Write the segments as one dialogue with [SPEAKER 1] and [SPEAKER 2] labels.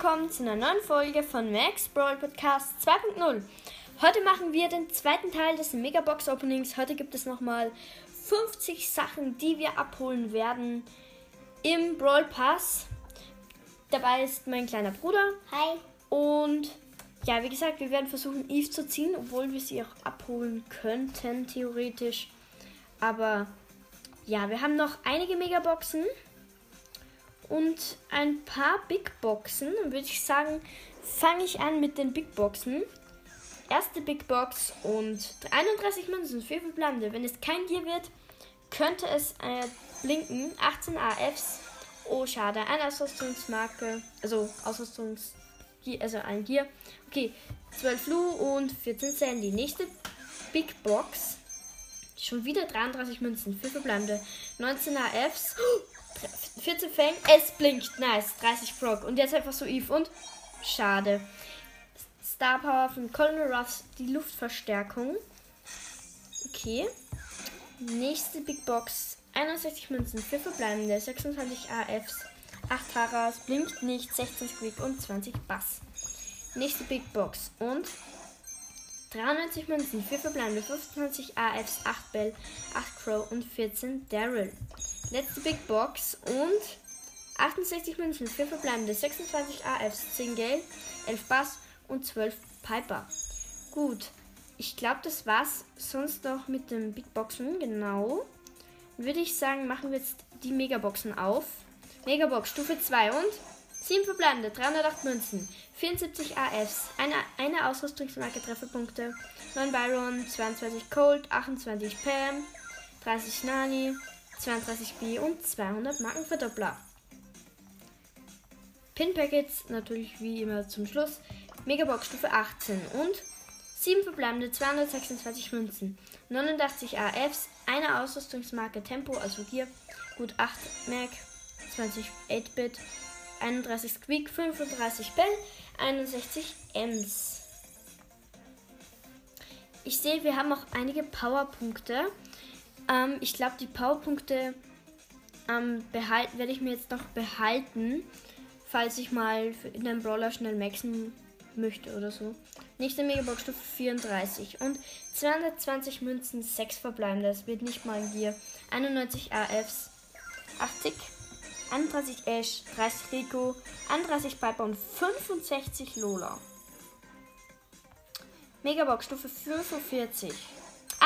[SPEAKER 1] willkommen zu einer neuen Folge von Max Brawl Podcast 2.0. Heute machen wir den zweiten Teil des Megabox Openings. Heute gibt es nochmal 50 Sachen, die wir abholen werden im Brawl Pass. Dabei ist mein kleiner Bruder.
[SPEAKER 2] Hi.
[SPEAKER 1] Und ja, wie gesagt, wir werden versuchen, Eve zu ziehen, obwohl wir sie auch abholen könnten, theoretisch. Aber ja, wir haben noch einige Megaboxen und ein paar Big Boxen. Dann würde ich sagen, fange ich an mit den Big Boxen. Erste Big Box und 31 Münzen, 4 verbleibende. Wenn es kein Gier wird, könnte es äh, blinken. 18 AFs. Oh, schade. Eine Ausrüstungsmarke. Also Ausrüstungs... Also ein Gier. Okay, 12 Lu und 14 Sandy. Nächste Big Box. Schon wieder 33 Münzen. 4 verbleibende. 19 AFs. 14 Fang. Es blinkt. Nice. 30 Frog. Und jetzt einfach so Eve und schade. Star Power von Colonel Ruffs. Die Luftverstärkung. Okay. Nächste Big Box. 61 Münzen. 4 verbleibende. 26 AFs. 8 Taras. Blinkt nicht. 16 Squeak und 20 Bass. Nächste Big Box. Und 93 Münzen, 4 verbleibende, 25 AFs, 8 Bell, 8 Crow und 14 Daryl. Letzte Big Box und 68 Münzen, 4 verbleibende, 26 AFs, 10 Gale, 11 Bass und 12 Piper. Gut, ich glaube, das war's sonst noch mit den Big Boxen. Genau. Würde ich sagen, machen wir jetzt die Megaboxen auf. Megabox Stufe 2 und 7 verbleibende, 308 Münzen, 74 AFs, eine, eine Ausrüstungsmarke Trefferpunkte, 9 Byron, 22 Cold, 28 Pam, 30 Nani, 32 B und 200 Markenverdoppler. Pin Packets natürlich wie immer zum Schluss. Megabox Stufe 18 und 7 verbleibende 226 Münzen, 89 AFs, eine Ausrüstungsmarke Tempo, also hier gut 8 Mac, 20 8-Bit, 31 Squeak, 35 Bell, 61 Ems. Ich sehe, wir haben auch einige Powerpunkte. Ähm, ich glaube, die Powerpunkte ähm, werde ich mir jetzt noch behalten, falls ich mal in den Brawler schnell maxen möchte oder so. Nächste Megabox Stufe 34 und 220 Münzen, 6 verbleibende. Das wird nicht mal hier. 91 AFs, 80 31 Ash, 30 Rico, 31 Piper und 65 Lola. Megabox Stufe 45.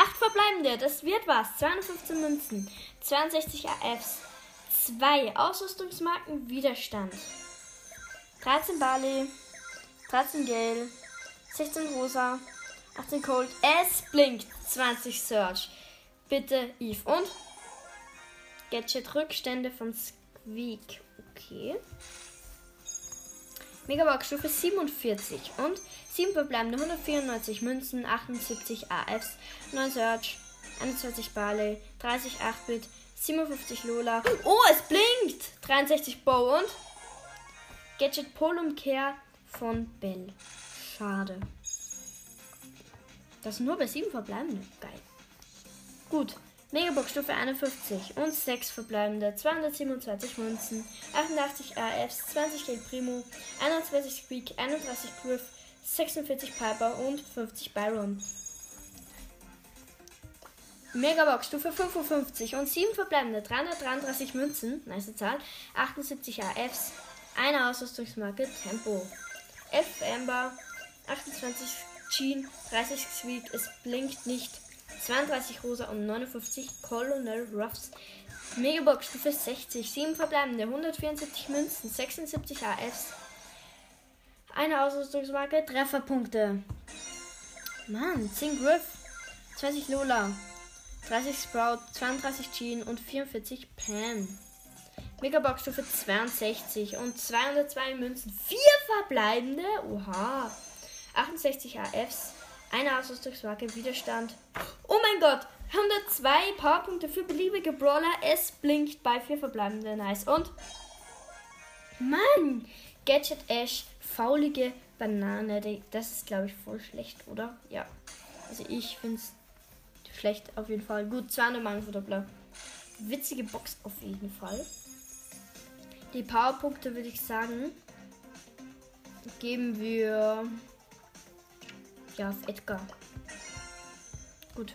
[SPEAKER 1] 8 verbleibende, das wird was. 215 Münzen, 62 AFs, 2 Ausrüstungsmarken, Widerstand. 13 Barley, 13 Gale, 16 Rosa, 18 Cold, es blinkt, 20 Search. Bitte Eve und Gadget Rückstände von Squeak. Okay. Megabox Stufe 47 und 7 verbleibende 194 Münzen, 78 AFs, 9 Search, 21 Barley, 30 8-Bit, 57 Lola. Oh, es blinkt! 63 Bow und Gadget Polumkehr von Bell. Schade. Das nur bei 7 verbleibende. Geil. Gut. Megabox Stufe 51 und 6 verbleibende, 227 Münzen, 88 AFs, 20 Geld Primo, 21 Squeak, 31 Griff, 46 Piper und 50 Byron. Megabox Stufe 55 und 7 verbleibende, 333 Münzen, nice Zahl, 78 AFs, eine Ausrüstungsmarke Tempo, 11 Amber, 28 Jean, 30 Squeak, es blinkt nicht, 32 Rosa und 59 Colonel Ruffs. Megabox Stufe 60, 7 verbleibende, 174 Münzen, 76 AFs. Eine Ausrüstungsmarke, Trefferpunkte. Mann, 10 Griff, 20 Lola, 30 Sprout, 32 Jean und 44 Pam. Megabox Stufe 62 und 202 Münzen, 4 verbleibende, oha, 68 AFs. Eine Ausrüstungsmarke, Widerstand. Oh mein Gott! 102 Powerpunkte für beliebige Brawler. Es blinkt bei vier verbleibenden. Nice. Und. Mann! Gadget Ash, faulige Banane. Das ist, glaube ich, voll schlecht, oder? Ja. Also, ich finde es schlecht auf jeden Fall. Gut, 200 Mann Witzige Box auf jeden Fall. Die Powerpunkte würde ich sagen. geben wir ja auf Edgar. Gut.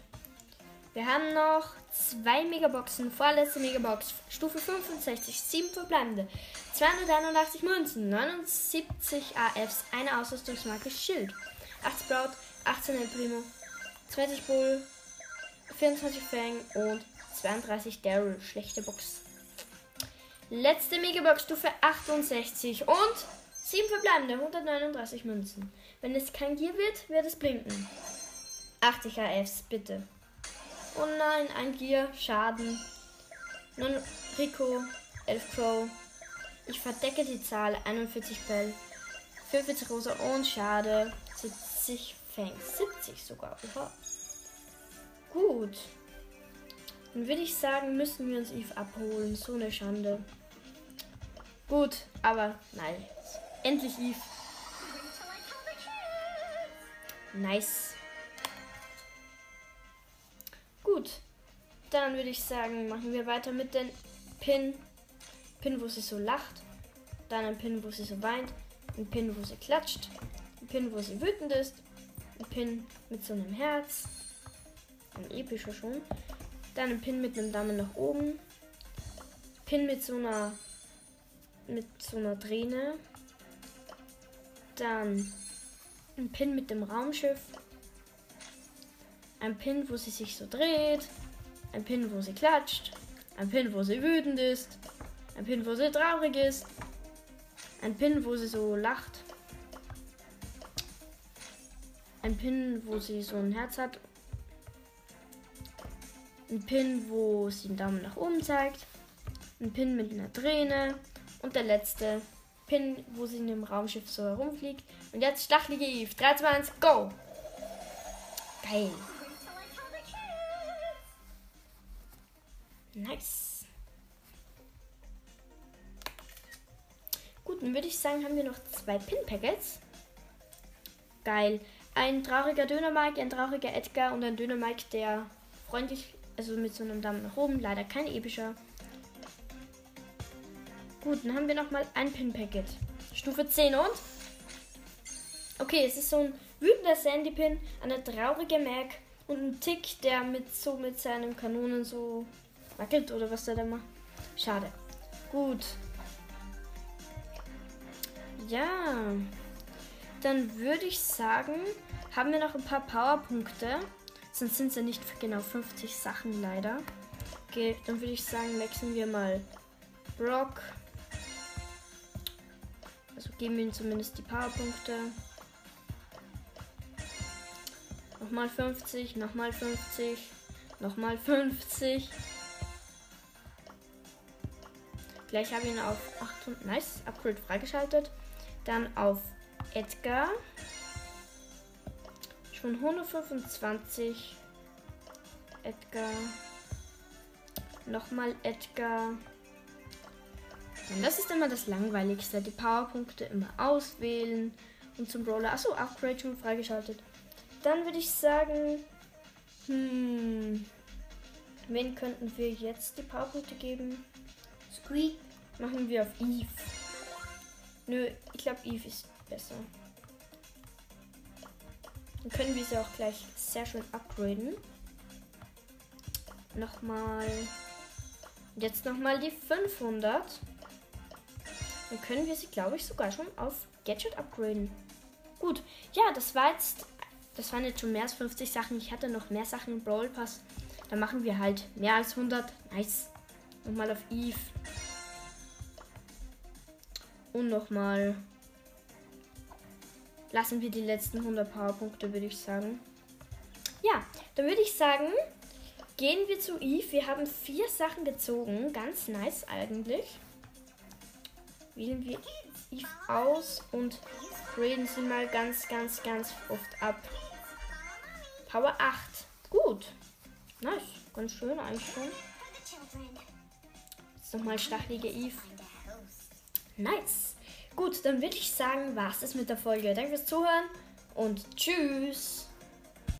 [SPEAKER 1] Wir haben noch zwei Megaboxen. Vorletzte Megabox. Stufe 65. Sieben verbleibende. 281 Münzen. 79 AFs. Eine Ausrüstungsmarke Schild. 8 Sprout. 18 El Primo. 20 Bull. 24 Fang und 32 Daryl. Schlechte Box. Letzte Megabox Stufe 68 und 7 verbleibende 139 Münzen. Wenn es kein Gier wird, wird es blinken. 80 AFs, bitte. Oh nein, ein Gier, Schaden. 9 Rico, 11 Crow. Ich verdecke die Zahl, 41 Bell. 45 Rosa und Schade. 70 Fang, 70 sogar. Oha. Gut. Dann würde ich sagen, müssen wir uns Eve abholen. So eine Schande. Gut, aber nein. Endlich Eve. Nice. Gut. Dann würde ich sagen, machen wir weiter mit den Pin. Pin, wo sie so lacht. Dann ein Pin, wo sie so weint. Ein Pin, wo sie klatscht. Ein Pin, wo sie wütend ist. Ein Pin mit so einem Herz. Ein epischer schon. Dann ein Pin mit einem Daumen nach oben. Pin mit so einer mit so einer Träne. Dann ein Pin mit dem Raumschiff. Ein Pin, wo sie sich so dreht. Ein Pin, wo sie klatscht. Ein Pin, wo sie wütend ist. Ein Pin, wo sie traurig ist. Ein Pin, wo sie so lacht. Ein Pin, wo sie so ein Herz hat ein Pin, wo sie den Daumen nach oben zeigt, ein Pin mit einer Träne und der letzte Pin, wo sie in dem Raumschiff so herumfliegt. Und jetzt stachlige Eve. 3, 2, 1, go! Geil. Nice. Gut, dann würde ich sagen, haben wir noch zwei Pin-Packets. Geil. Ein trauriger Döner-Mike, ein trauriger Edgar und ein Döner-Mike, der freundlich also mit so einem Daumen nach oben. Leider kein epischer. Gut, dann haben wir noch mal ein Pin-Packet. Stufe 10 und? Okay, es ist so ein wütender Sandy-Pin, eine traurige Mac und ein Tick, der mit so mit seinen Kanonen so wackelt oder was der da macht. Schade. Gut. Ja. Dann würde ich sagen, haben wir noch ein paar Powerpunkte. Sonst sind es ja nicht genau 50 Sachen leider. Okay, dann würde ich sagen, wechseln wir mal Brock. Also geben wir ihm zumindest die Powerpunkte. Nochmal 50, nochmal 50, nochmal 50. Gleich habe ich ihn auf 800. Nice, Upgrade freigeschaltet. Dann auf Edgar. Schon 125. Edgar. Nochmal Edgar. Und das ist immer das Langweiligste. Die Powerpunkte immer auswählen. Und zum Brawler. Achso, Upgrade schon freigeschaltet. Dann würde ich sagen. Hm. Wen könnten wir jetzt die Powerpunkte geben? Squeak. Machen wir auf Eve. Nö, ich glaube Eve ist besser. Dann können wir sie auch gleich sehr schön upgraden. Nochmal. Jetzt nochmal die 500. Dann können wir sie, glaube ich, sogar schon auf Gadget upgraden. Gut. Ja, das war jetzt. Das waren jetzt schon mehr als 50 Sachen. Ich hatte noch mehr Sachen im Brawl Pass. Dann machen wir halt mehr als 100. Nice. Nochmal auf Eve. Und nochmal lassen wir die letzten 100 Powerpunkte, würde ich sagen. Ja, dann würde ich sagen, gehen wir zu Eve. Wir haben vier Sachen gezogen. Ganz nice eigentlich. Wählen wir Eve aus und reden sie mal ganz, ganz, ganz oft ab. Power 8. Gut. Nice. Ganz schön eigentlich schon. Jetzt nochmal stachelige Eve. Nice. Gut, dann würde ich sagen, war es das mit der Folge. Danke fürs Zuhören und tschüss.